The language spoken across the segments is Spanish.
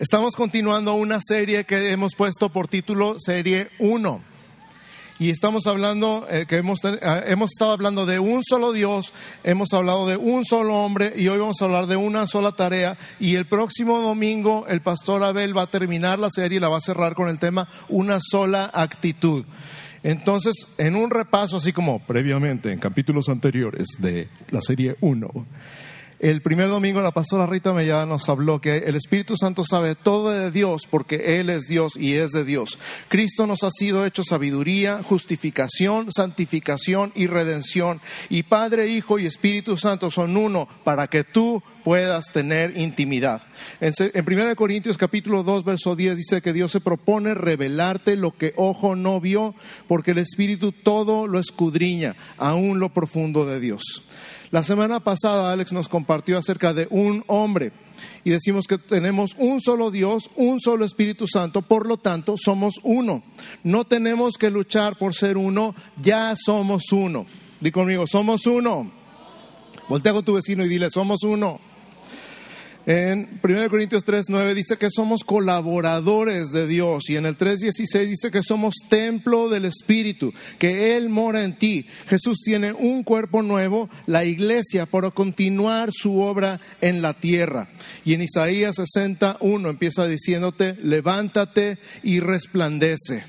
Estamos continuando una serie que hemos puesto por título Serie 1. Y estamos hablando, eh, que hemos, eh, hemos estado hablando de un solo Dios, hemos hablado de un solo hombre y hoy vamos a hablar de una sola tarea. Y el próximo domingo el pastor Abel va a terminar la serie y la va a cerrar con el tema Una sola actitud. Entonces, en un repaso, así como previamente en capítulos anteriores de la serie 1, el primer domingo la pastora Rita Mellada nos habló que el Espíritu Santo sabe todo de Dios porque Él es Dios y es de Dios. Cristo nos ha sido hecho sabiduría, justificación, santificación y redención. Y Padre, Hijo y Espíritu Santo son uno para que tú puedas tener intimidad. En, en 1 Corintios capítulo 2, verso 10 dice que Dios se propone revelarte lo que ojo no vio, porque el Espíritu todo lo escudriña, aún lo profundo de Dios. La semana pasada Alex nos compartió acerca de un hombre y decimos que tenemos un solo Dios, un solo Espíritu Santo, por lo tanto somos uno. No tenemos que luchar por ser uno, ya somos uno. Di conmigo, somos uno. Voltea con tu vecino y dile, somos uno. En 1 Corintios 3, 9 dice que somos colaboradores de Dios y en el 3.16 dice que somos templo del Espíritu, que Él mora en ti. Jesús tiene un cuerpo nuevo, la iglesia, para continuar su obra en la tierra. Y en Isaías 61 empieza diciéndote, levántate y resplandece.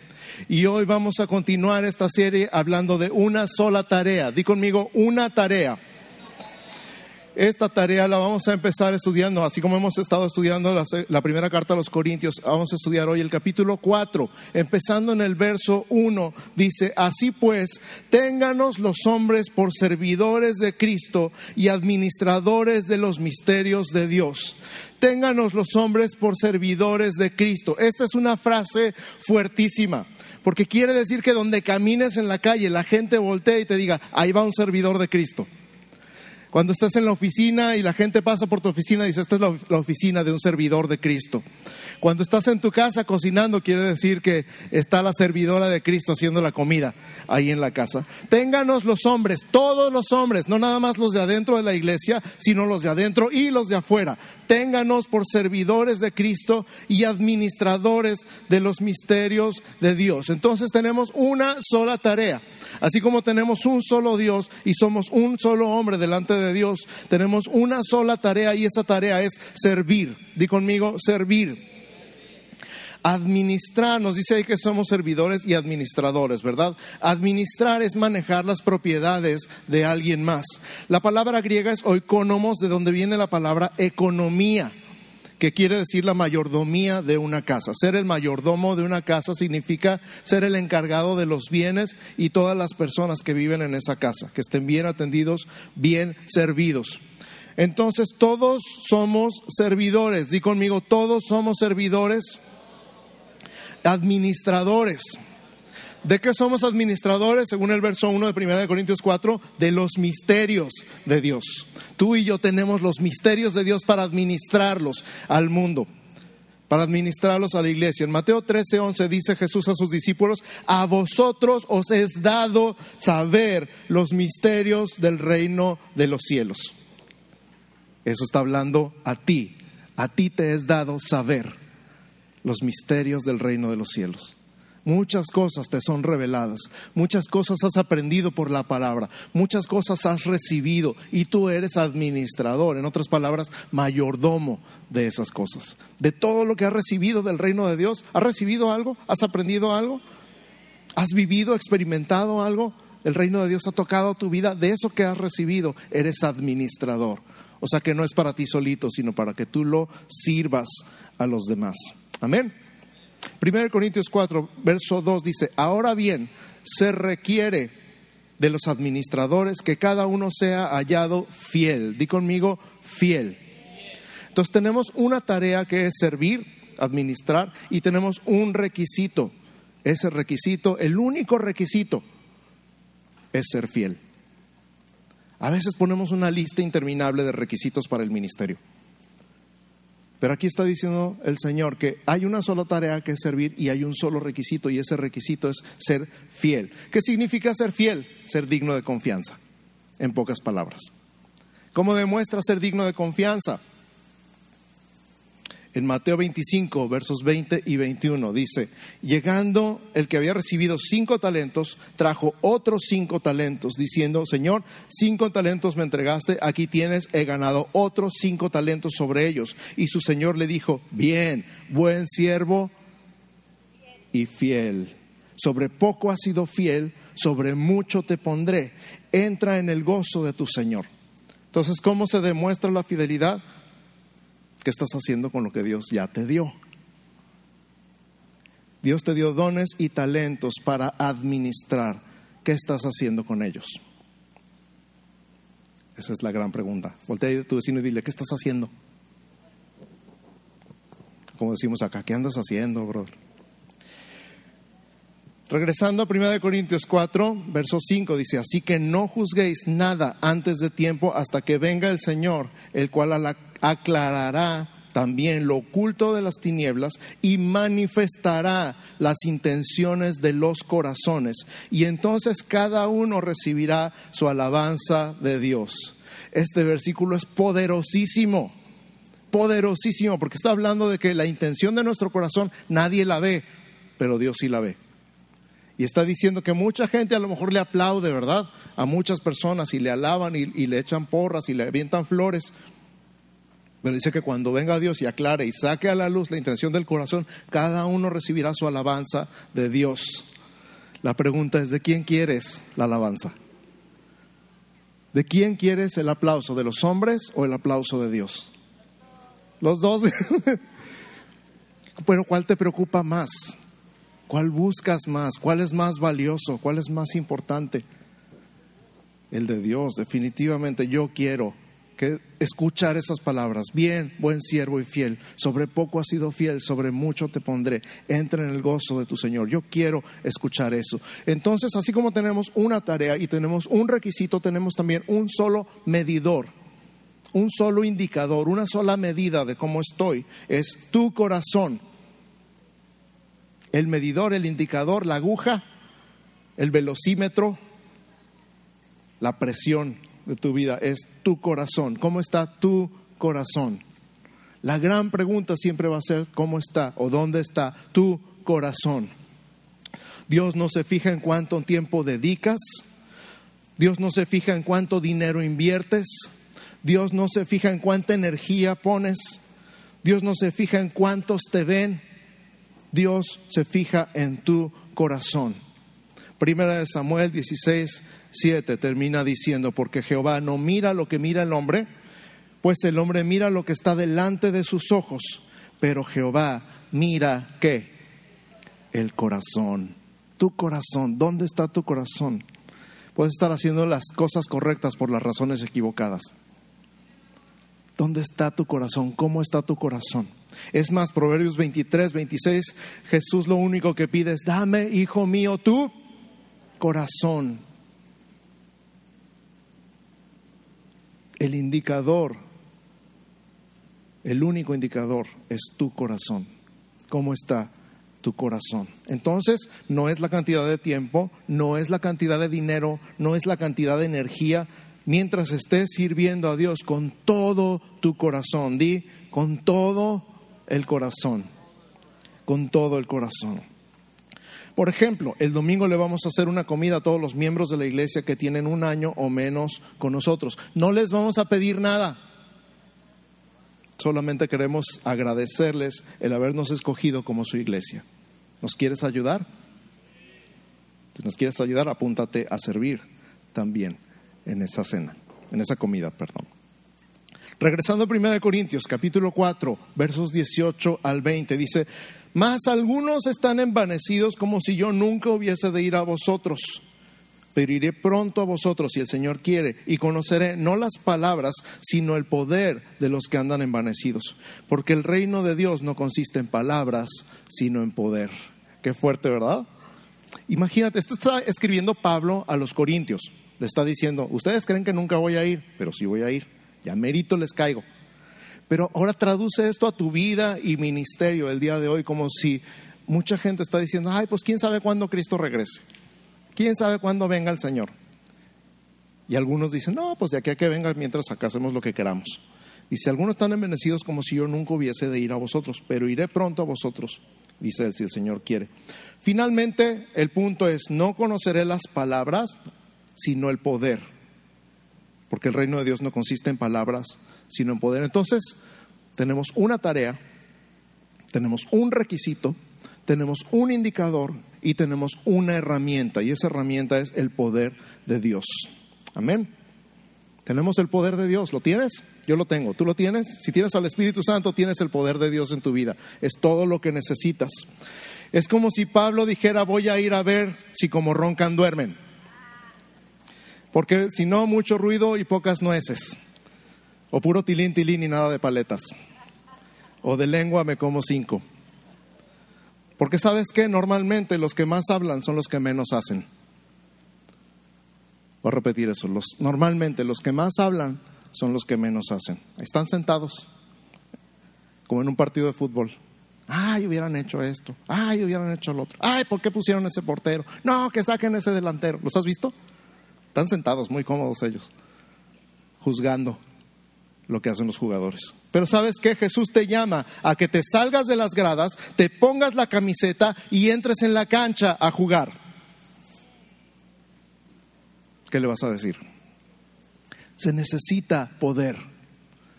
Y hoy vamos a continuar esta serie hablando de una sola tarea. Di conmigo, una tarea. Esta tarea la vamos a empezar estudiando, así como hemos estado estudiando la, primera carta a los Corintios, vamos a estudiar hoy el capítulo 4, empezando en el verso 1, dice, así pues, ténganos los hombres por servidores de Cristo y administradores de los misterios de Dios. Ténganos los hombres por servidores de Cristo. Esta es una frase fuertísima porque quiere decir que donde camines en la calle la gente voltea y te diga, ahí va un servidor de Cristo. Cuando estás en la oficina y la gente pasa por tu oficina, dice, esta es la, oficina de un servidor de Cristo. Cuando estás en tu casa cocinando, quiere decir que está la servidora de Cristo haciendo la comida ahí en la casa. Ténganos los hombres, todos los hombres, no nada más los de adentro de la iglesia, sino los de adentro y los de afuera. Ténganos por servidores de Cristo y administradores de los misterios de Dios. Entonces tenemos una sola tarea. Así como tenemos un solo Dios y somos un solo hombre delante de Dios, tenemos una sola tarea y esa tarea es servir. Di conmigo, servir. Administrar, nos dice ahí que somos servidores y administradores, ¿verdad? Administrar es manejar las propiedades de alguien más. La palabra griega es oikonomos, de donde viene la palabra economía que quiere decir la mayordomía de una casa. Ser el mayordomo de una casa significa ser el encargado de los bienes y todas las personas que viven en esa casa, que estén bien atendidos, bien servidos. Entonces todos somos servidores, di conmigo, todos somos servidores, administradores. ¿De qué somos administradores? Según el verso 1 de 1 Corintios 4, de los misterios de Dios. Tú y yo tenemos los misterios de Dios para administrarlos al mundo, para administrarlos a la iglesia. En Mateo 13, 11 dice Jesús a sus discípulos, a vosotros os es dado saber los misterios del reino de los cielos. Eso está hablando a ti. A ti te es dado saber los misterios del reino de los cielos. Muchas cosas te son reveladas, muchas cosas has aprendido por la palabra, muchas cosas has recibido y tú eres administrador, en otras palabras, mayordomo de esas cosas. De todo lo que has recibido del reino de Dios, ¿has recibido algo? ¿Has aprendido algo? ¿Has vivido, experimentado algo? El reino de Dios ha tocado tu vida, de eso que has recibido, eres administrador. O sea que no es para ti solito, sino para que tú lo sirvas a los demás. Amén. 1 Corintios 4, verso 2 dice, ahora bien, se requiere de los administradores que cada uno sea hallado fiel. Di conmigo, fiel. Entonces tenemos una tarea que es servir, administrar, y tenemos un requisito. Ese requisito, el único requisito, es ser fiel. A veces ponemos una lista interminable de requisitos para el ministerio. Pero aquí está diciendo el Señor que hay una sola tarea que es servir y hay un solo requisito y ese requisito es ser fiel. ¿Qué significa ser fiel? Ser digno de confianza, en pocas palabras. ¿Cómo demuestra ser digno de confianza? En Mateo 25, versos 20 y 21 dice, llegando el que había recibido cinco talentos, trajo otros cinco talentos, diciendo, Señor, cinco talentos me entregaste, aquí tienes, he ganado otros cinco talentos sobre ellos. Y su Señor le dijo, bien, buen siervo y fiel. Sobre poco has sido fiel, sobre mucho te pondré. Entra en el gozo de tu Señor. Entonces, ¿cómo se demuestra la fidelidad? ¿Qué estás haciendo con lo que Dios ya te dio? Dios te dio dones y talentos para administrar. ¿Qué estás haciendo con ellos? Esa es la gran pregunta. Voltea a tu vecino y dile, ¿qué estás haciendo? Como decimos acá, ¿qué andas haciendo, brother? Regresando a 1 Corintios 4, verso 5, dice, así que no juzguéis nada antes de tiempo hasta que venga el Señor, el cual aclarará también lo oculto de las tinieblas y manifestará las intenciones de los corazones. Y entonces cada uno recibirá su alabanza de Dios. Este versículo es poderosísimo, poderosísimo, porque está hablando de que la intención de nuestro corazón nadie la ve, pero Dios sí la ve. Y está diciendo que mucha gente a lo mejor le aplaude, ¿verdad? A muchas personas y le alaban y, le echan porras y le avientan flores. Pero dice que cuando venga Dios y aclare y saque a la luz la intención del corazón, cada uno recibirá su alabanza de Dios. La pregunta es, ¿de quién quieres la alabanza? ¿De quién quieres el aplauso? ¿De los hombres o el aplauso de Dios? Los dos. Pero ¿cuál te preocupa más? ¿Cuál buscas más? ¿Cuál es más valioso? ¿Cuál es más importante? El de Dios, definitivamente. Yo quiero que escuchar esas palabras. Bien, buen siervo y fiel. Sobre poco has sido fiel, sobre mucho te pondré. Entra en el gozo de tu Señor. Yo quiero escuchar eso. Entonces, así como tenemos una tarea y tenemos un requisito, tenemos también un solo medidor un solo indicador, una sola medida de cómo estoy, es tu corazón el medidor, el indicador, la aguja, el velocímetro, la presión de tu vida es tu corazón. ¿Cómo está tu corazón? La gran pregunta siempre va a ser cómo está o dónde está tu corazón. Dios no se fija en cuánto tiempo dedicas, Dios no se fija en cuánto dinero inviertes, Dios no se fija en cuánta energía pones, Dios no se fija en cuántos te ven, Dios se fija en tu corazón. Primera de Samuel 16, 7 termina diciendo, porque Jehová no mira lo que mira el hombre, pues el hombre mira lo que está delante de sus ojos, pero Jehová mira qué? El corazón. Tu corazón, ¿dónde está tu corazón? Puedes estar haciendo las cosas correctas por las razones equivocadas. ¿Dónde está tu corazón? ¿Cómo está tu corazón? Es más, Proverbios 23, 26, Jesús lo único que pide es, dame, hijo mío, tu corazón. El indicador, el único indicador es tu corazón. ¿Cómo está tu corazón? Entonces, no es la cantidad de tiempo, no es la cantidad de dinero, no es la cantidad de energía, mientras estés sirviendo a Dios con todo tu corazón. Di, con todo el corazón. Con todo el corazón. Por ejemplo, el domingo le vamos a hacer una comida a todos los miembros de la iglesia que tienen un año o menos con nosotros. No les vamos a pedir nada. Solamente queremos agradecerles el habernos escogido como su iglesia. ¿Nos quieres ayudar? Si nos quieres ayudar, apúntate a servir también en esa cena, en esa comida, perdón. Regresando a 1 Corintios, capítulo 4, versos 18 al 20, dice, mas algunos están envanecidos como si yo nunca hubiese de ir a vosotros, pero iré pronto a vosotros si el Señor quiere, y conoceré no las palabras, sino el poder de los que andan envanecidos, porque el reino de Dios no consiste en palabras, sino en poder. Qué fuerte, ¿verdad? Imagínate, esto está escribiendo Pablo a los Corintios le está diciendo, ustedes creen que nunca voy a ir, pero sí voy a ir, ya mérito les caigo. Pero ahora traduce esto a tu vida y ministerio el día de hoy como si mucha gente está diciendo, ay, pues quién sabe cuándo Cristo regrese, quién sabe cuándo venga el Señor. Y algunos dicen, no, pues de aquí a que venga mientras acá hacemos lo que queramos. Dice, algunos están envenecidos como si yo nunca hubiese de ir a vosotros, pero iré pronto a vosotros, dice él, si el Señor quiere. Finalmente, el punto es, no conoceré las palabras, sino el poder, porque el reino de Dios no consiste en palabras, sino en poder. Entonces, tenemos una tarea, tenemos un requisito, tenemos un indicador y tenemos una herramienta, y esa herramienta es el poder de Dios. Amén. Tenemos el poder de Dios, ¿lo tienes? Yo lo tengo. ¿Tú lo tienes? Si tienes al Espíritu Santo, tienes el poder de Dios en tu vida. Es todo lo que necesitas. Es como si Pablo dijera, voy a ir a ver si como roncan duermen. Porque si no, mucho ruido y pocas nueces. O puro tilín, tilín y nada de paletas. O de lengua me como cinco. Porque sabes que normalmente los que más hablan son los que menos hacen. Voy a repetir eso. Los, normalmente los que más hablan son los que menos hacen. Están sentados, como en un partido de fútbol. Ay, hubieran hecho esto. Ay, hubieran hecho lo otro. Ay, ¿por qué pusieron ese portero? No, que saquen ese delantero. ¿Los has visto? Están sentados, muy cómodos ellos, juzgando lo que hacen los jugadores. Pero sabes qué? Jesús te llama a que te salgas de las gradas, te pongas la camiseta y entres en la cancha a jugar. ¿Qué le vas a decir? se necesita poder.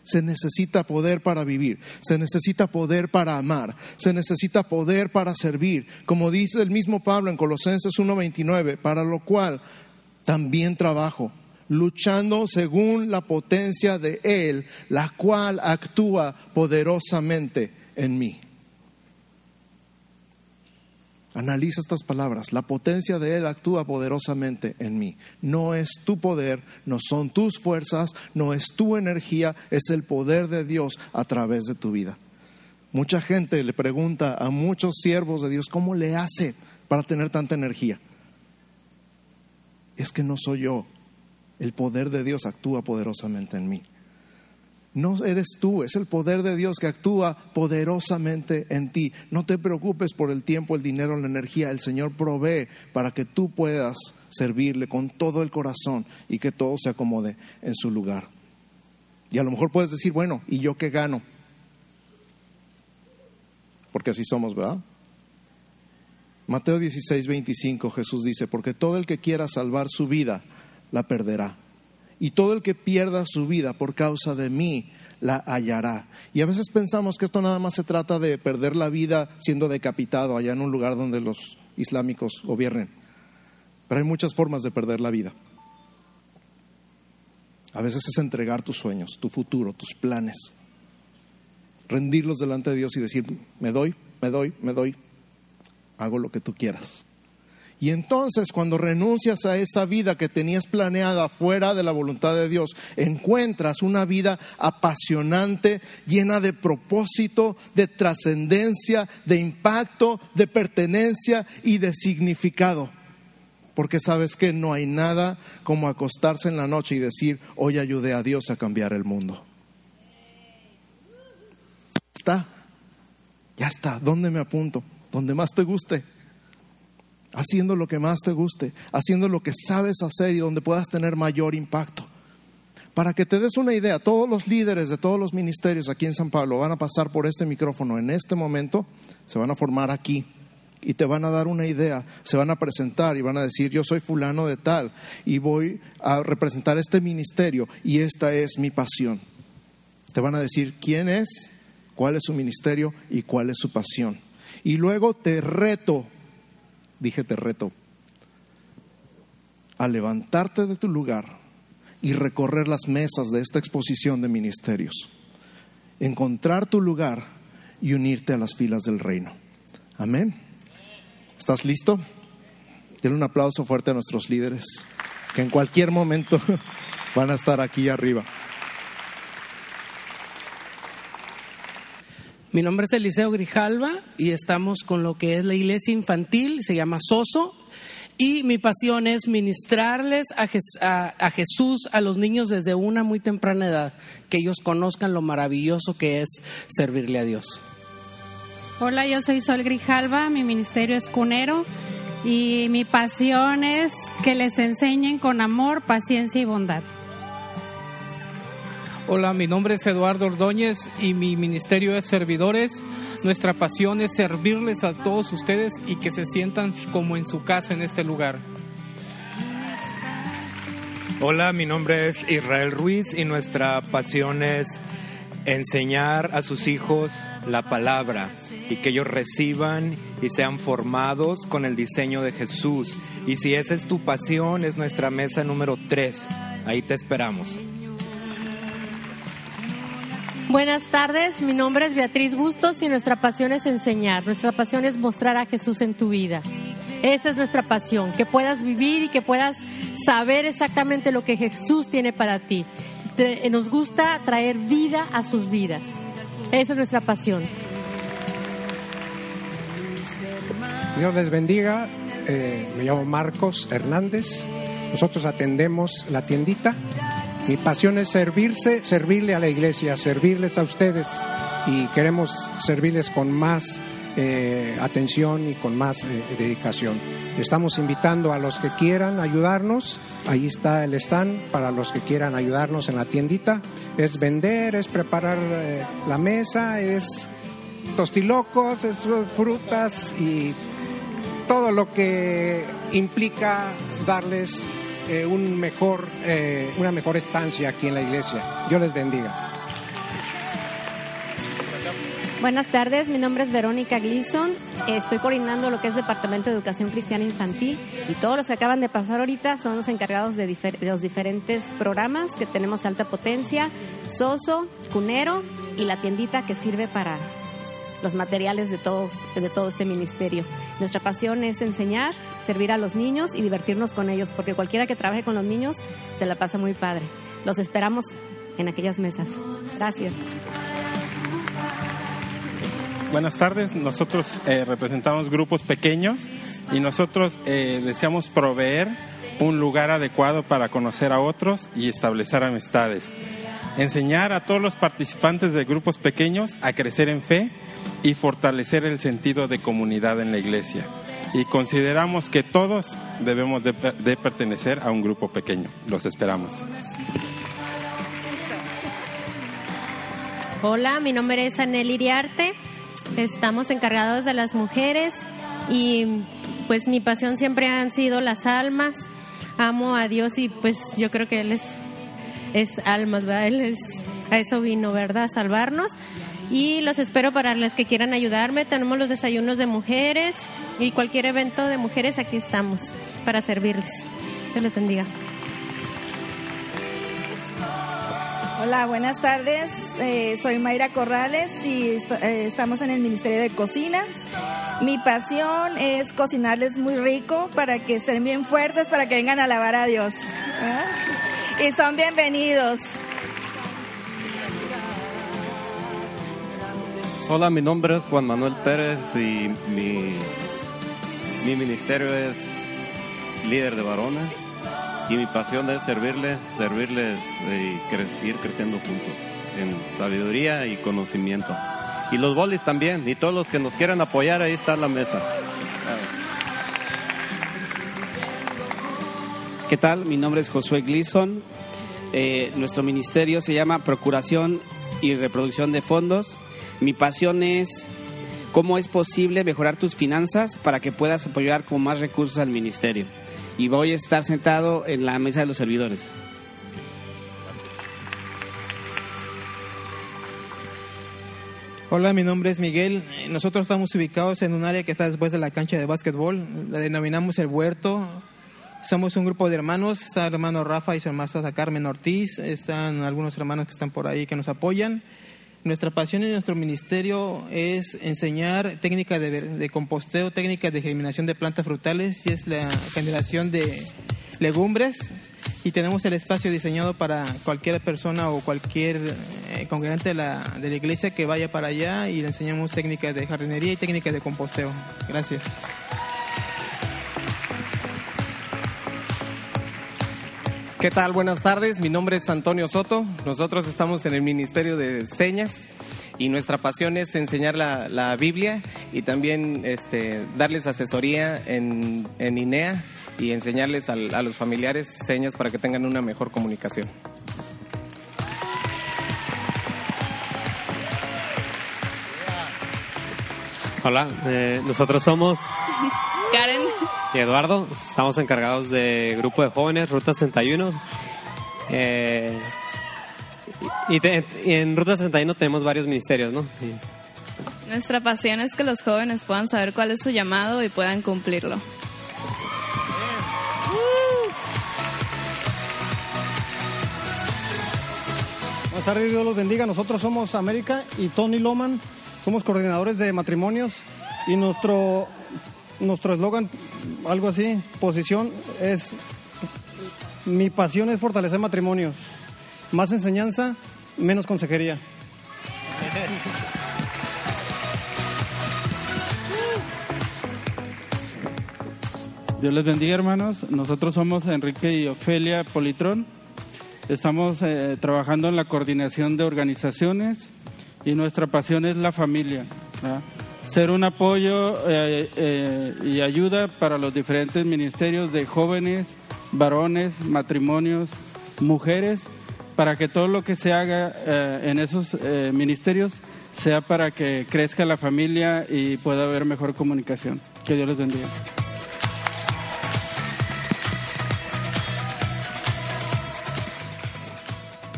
Se necesita poder para vivir, se necesita poder para amar, se necesita poder para servir, como dice el mismo Pablo en Colosenses 1:29, para lo cual también trabajo, luchando según la potencia de Él, la cual actúa poderosamente en mí. Analiza estas palabras. La potencia de Él actúa poderosamente en mí. No es tu poder, no son tus fuerzas, no es tu energía, es el poder de Dios a través de tu vida. Mucha gente le pregunta a muchos siervos de Dios, ¿cómo le hace para tener tanta energía? Es que no soy yo. El poder de Dios actúa poderosamente en mí. No eres tú, es el poder de Dios que actúa poderosamente en ti. No te preocupes por el tiempo, el dinero, la energía. El Señor provee para que tú puedas servirle con todo el corazón y que todo se acomode en su lugar. Y a lo mejor puedes decir, bueno, ¿y yo qué gano? Porque así somos, ¿verdad? Mateo 16, 25, Jesús dice, porque todo el que quiera salvar su vida, la perderá y todo el que pierda su vida por causa de mí la hallará. Y a veces pensamos que esto nada más se trata de perder la vida siendo decapitado allá en un lugar donde los islámicos gobiernen. Pero hay muchas formas de perder la vida. A veces es entregar tus sueños, tu futuro, tus planes, rendirlos delante de Dios y decir, me doy, me doy, me doy, hago lo que tú quieras. Y entonces cuando renuncias a esa vida que tenías planeada fuera de la voluntad de Dios, encuentras una vida apasionante, llena de propósito, de trascendencia, de impacto, de pertenencia y de significado. Porque sabes que no hay nada como acostarse en la noche y decir, hoy ayudé a Dios a cambiar el mundo. Está, ya está, ¿dónde me apunto? Donde más te guste haciendo lo que más te guste, haciendo lo que sabes hacer y donde puedas tener mayor impacto. Para que te des una idea, todos los líderes de todos los ministerios aquí en San Pablo van a pasar por este micrófono en este momento, se van a formar aquí y te van a dar una idea, se van a presentar y van a decir, yo soy fulano de tal y voy a representar este ministerio y esta es mi pasión. Te van a decir quién es, cuál es su ministerio y cuál es su pasión. Y luego te reto dije te reto a levantarte de tu lugar y recorrer las mesas de esta exposición de ministerios, encontrar tu lugar y unirte a las filas del reino. Amén. ¿Estás listo? Denle un aplauso fuerte a nuestros líderes que en cualquier momento van a estar aquí arriba. Mi nombre es Eliseo Grijalva y estamos con lo que es la iglesia infantil, se llama Soso. Y mi pasión es ministrarles a, Jesús a los niños desde una muy temprana edad, que ellos conozcan lo maravilloso que es servirle a Dios. Hola, yo soy Sol Grijalva, mi ministerio es cunero y mi pasión es que les enseñen con amor, paciencia y bondad. Hola, mi nombre es Eduardo Ordóñez y mi ministerio es Servidores. Nuestra pasión es servirles a todos ustedes y que se sientan como en su casa en este lugar. Hola, mi nombre es Israel Ruiz y nuestra pasión es enseñar a sus hijos la palabra y que ellos reciban y sean formados con el diseño de Jesús. Y si esa es tu pasión, es nuestra mesa número 3. Ahí te esperamos. Buenas tardes, mi nombre es Beatriz Bustos y nuestra pasión es enseñar, nuestra pasión es mostrar a Jesús en tu vida. Esa es nuestra pasión, que puedas vivir y que puedas saber exactamente lo que Jesús tiene para ti. Nos gusta traer vida a sus vidas. Esa es nuestra pasión. Dios les bendiga. Eh, me llamo Marcos Hernández. Nosotros atendemos la tiendita. Mi pasión es servirse, servirle a la iglesia, servirles a ustedes y queremos servirles con más eh, atención y con más eh, dedicación. Estamos invitando a los que quieran ayudarnos. Ahí está el stand para los que quieran ayudarnos en la tiendita. Es vender, es preparar la mesa, es tostilocos, es frutas y todo lo que implica darles eh, un mejor, eh, una mejor estancia aquí en la iglesia. Dios les bendiga. Buenas tardes, mi nombre es Verónica Gleason. Estoy coordinando lo que es Departamento de Educación Cristiana Infantil y todos los que acaban de pasar ahorita son los encargados de, de los diferentes programas que tenemos alta potencia, Soso, Cunero y la tiendita que sirve para los materiales de, todos, de todo este ministerio. Nuestra pasión es enseñar, servir a los niños y divertirnos con ellos, porque cualquiera que trabaje con los niños se la pasa muy padre. Los esperamos en aquellas mesas. Gracias. Buenas tardes, nosotros eh, representamos grupos pequeños y nosotros eh, deseamos proveer un lugar adecuado para conocer a otros y establecer amistades. Enseñar a todos los participantes de grupos pequeños a crecer en fe y fortalecer el sentido de comunidad en la iglesia. Y consideramos que todos debemos de, pertenecer a un grupo pequeño. Los esperamos. Hola, mi nombre es Anel Iriarte. Estamos encargados de las mujeres y pues mi pasión siempre han sido las almas. Amo a Dios y pues yo creo que Él es, es almas, ¿verdad? Él es, a eso vino, ¿verdad? Salvarnos y los espero para las que quieran ayudarme. Tenemos los desayunos de mujeres y cualquier evento de mujeres, aquí estamos para servirles. Dios les bendiga. Hola, buenas tardes. Eh, soy Mayra Corrales y eh, estamos en el Ministerio de Cocina. Mi pasión es cocinarles muy rico para que estén bien fuertes, para que vengan a alabar a Dios. Y son bienvenidos. Hola, mi nombre es Juan Manuel Pérez y mi, mi ministerio es líder de varones y mi pasión es servirles, servirles y ir creciendo juntos en sabiduría y conocimiento. Y los bolis también, y todos los que nos quieran apoyar, ahí está la mesa. ¿Qué tal? Mi nombre es Josué Gleason. Eh, nuestro ministerio se llama Procuración y Reproducción de Fondos mi pasión es cómo es posible mejorar tus finanzas para que puedas apoyar con más recursos al ministerio. Y voy a estar sentado en la mesa de los servidores. Hola, mi nombre es Miguel. Nosotros estamos ubicados en un área que está después de la cancha de básquetbol. La denominamos el huerto. Somos un grupo de hermanos. Está el hermano Rafa y su hermana Carmen Ortiz. Están algunos hermanos que están por ahí que nos apoyan. Nuestra pasión en nuestro ministerio es enseñar técnicas de, composteo, técnicas de germinación de plantas frutales y es la generación de legumbres y tenemos el espacio diseñado para cualquier persona o cualquier eh, congregante de la, de la iglesia que vaya para allá y le enseñamos técnicas de jardinería y técnicas de composteo. Gracias. ¿Qué tal? Buenas tardes, mi nombre es Antonio Soto, nosotros estamos en el Ministerio de Señas y nuestra pasión es enseñar la, Biblia y también este, darles asesoría en, INEA y enseñarles a los familiares señas para que tengan una mejor comunicación. Hola, eh, nosotros somos Karen y Eduardo, estamos encargados de grupo de jóvenes, Ruta 61. Eh, y, te- y en Ruta 61 tenemos varios ministerios, ¿no? Y- Nuestra pasión es que los jóvenes puedan saber cuál es su llamado y puedan cumplirlo. Buenas tardes, Dios los bendiga. Nosotros somos América y Tony Loman, somos coordinadores de matrimonios y nuestro nuestro eslogan, algo así, posición es mi pasión es fortalecer matrimonios. Más enseñanza, menos consejería. Dios les bendiga, hermanos. Nosotros somos Enrique y Ofelia Politrón. Estamos eh, trabajando en la coordinación de organizaciones y nuestra pasión es la familia. Ser un apoyo eh, eh, y ayuda para los diferentes ministerios de jóvenes, varones, matrimonios, mujeres, para que todo lo que se haga eh, en esos eh, ministerios sea para que crezca la familia y pueda haber mejor comunicación. Que Dios les bendiga.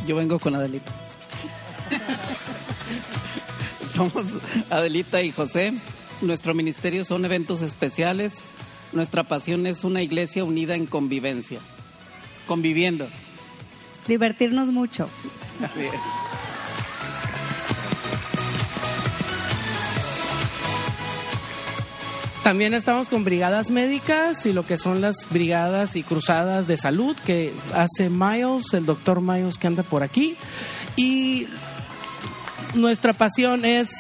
Yo vengo con Adelita. Somos Adelita y José. Nuestro ministerio son eventos especiales. Nuestra pasión es una iglesia unida en convivencia. Conviviendo. Divertirnos mucho. Así es. También estamos con brigadas médicas y lo que son las brigadas y cruzadas de salud que hace Miles, el doctor Miles que anda por aquí. Y nuestra pasión es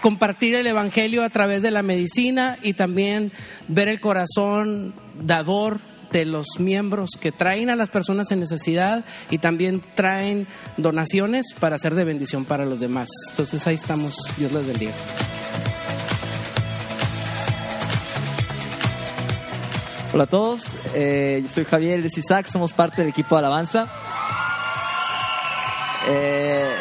compartir el Evangelio a través de la medicina y también ver el corazón dador de los miembros que traen a las personas en necesidad y también traen donaciones para ser de bendición para los demás. Entonces ahí estamos. Dios les bendiga. Hola a todos, eh, yo soy Javier de Isaac, somos parte del equipo Alabanza. Eh,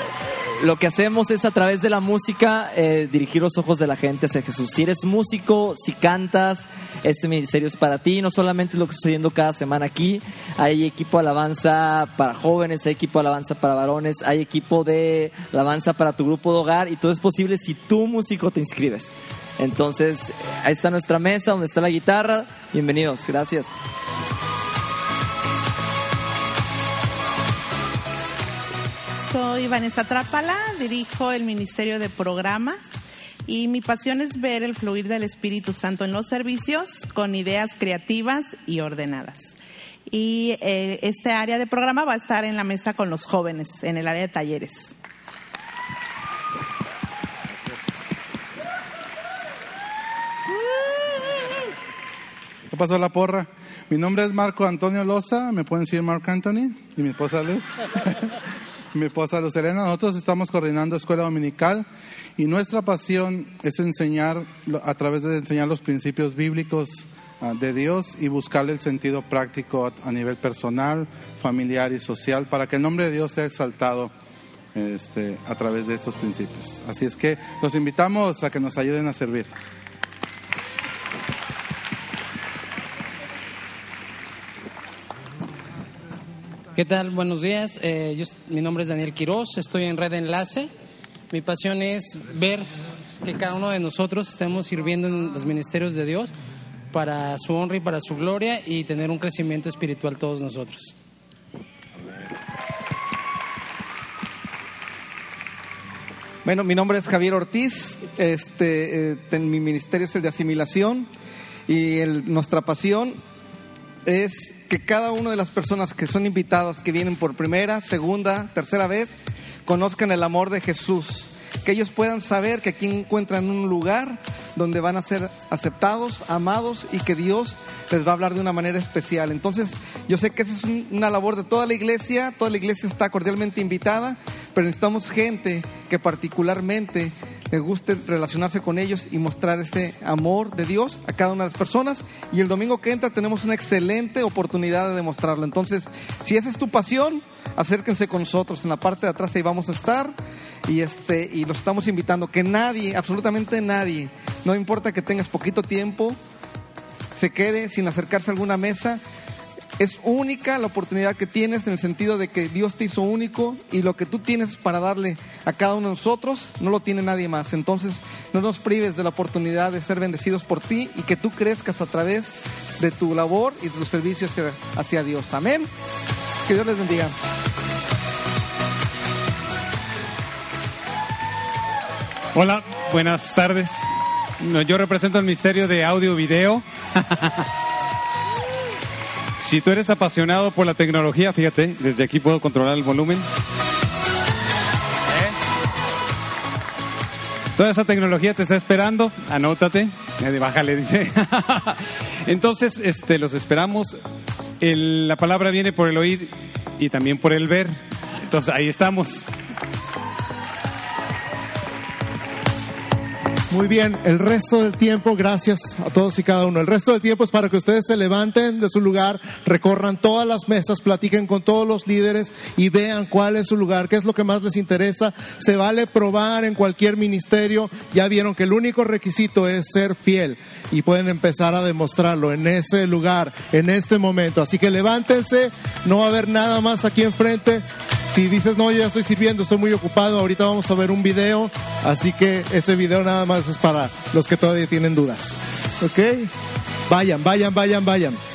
lo que hacemos es a través de la música eh, dirigir los ojos de la gente hacia Jesús. Si eres músico, si cantas, este ministerio es para ti, no solamente lo que está sucediendo cada semana aquí, hay equipo alabanza para jóvenes, hay equipo alabanza para varones, hay equipo de alabanza para tu grupo de hogar y todo es posible si tú músico te inscribes. Entonces, ahí está nuestra mesa, donde está la guitarra. Bienvenidos, gracias. Soy Vanessa Trápala, dirijo el Ministerio de Programa y mi pasión es ver el fluir del Espíritu Santo en los servicios con ideas creativas y ordenadas. Y eh, este área de programa va a estar en la mesa con los jóvenes, en el área de talleres. ¿Qué pasó la porra? Mi nombre es Marco Antonio Loza, me pueden decir Mark Anthony, y mi esposa Luz. Mi esposa Luz Elena. Nosotros estamos coordinando escuela dominical y nuestra pasión es enseñar, a través de enseñar los principios bíblicos ah, de Dios y buscarle el sentido práctico a nivel personal, familiar y social para que el nombre de Dios sea exaltado este, a través de estos principios. Así es que los invitamos a que nos ayuden a servir. ¿Qué tal? Buenos días. Eh, yo- mi nombre es Daniel Quiroz, estoy en Red Enlace. Mi pasión es ver que cada uno de nosotros estemos sirviendo en los ministerios de Dios para su honra y para su gloria y tener un crecimiento espiritual todos nosotros. Bueno, mi nombre es Javier Ortiz, este, eh, mi ministerio es el de asimilación y el- nuestra pasión es que cada una de las personas que son invitadas, que vienen por primera, segunda, tercera vez, conozcan el amor de Jesús, que ellos puedan saber que aquí encuentran un lugar donde van a ser aceptados, amados y que Dios les va a hablar de una manera especial. Entonces, yo sé que esa es un- una labor de toda la iglesia, toda la iglesia está cordialmente invitada, pero necesitamos gente que particularmente le guste relacionarse con ellos y mostrar ese amor de Dios a cada una de las personas. Y el domingo que entra tenemos una excelente oportunidad de demostrarlo. Entonces, si esa es tu pasión, acérquense con nosotros. En la parte de atrás ahí vamos a estar. y este y los estamos invitando que nadie, absolutamente nadie, no importa que tengas poquito tiempo, se quede sin acercarse a alguna mesa. Es única la oportunidad que tienes en el sentido de que Dios te hizo único y lo que tú tienes para darle a cada uno de nosotros no lo tiene nadie más. Entonces, no nos prives de la oportunidad de ser bendecidos por ti y que tú crezcas a través de tu labor y de tu servicio hacia, Dios. Amén. Que Dios les bendiga. Hola, buenas tardes. Yo represento el Ministerio de Audio y Video. si tú eres apasionado por la tecnología, fíjate, desde aquí puedo controlar el volumen. ¿Eh? Toda esa tecnología te está esperando, anótate, bájale, dice. Entonces, este, los esperamos. La palabra viene por el oír y también por el ver. Entonces, ahí estamos. Muy bien, el resto del tiempo, gracias a todos y cada uno. El resto del tiempo es para que ustedes se levanten de su lugar, recorran todas las mesas, platiquen con todos los líderes y vean cuál es su lugar, qué es lo que más les interesa. Se vale probar en cualquier ministerio. Ya vieron que el único requisito es ser fiel y pueden empezar a demostrarlo en ese lugar, en este momento. Así que levántense, no va a haber nada más aquí enfrente. Si dices, no, yo ya estoy sirviendo, estoy muy ocupado, ahorita vamos a ver un video, así que ese video nada es para los que todavía tienen dudas. ¿Ok? Vayan, vayan, vayan, vayan.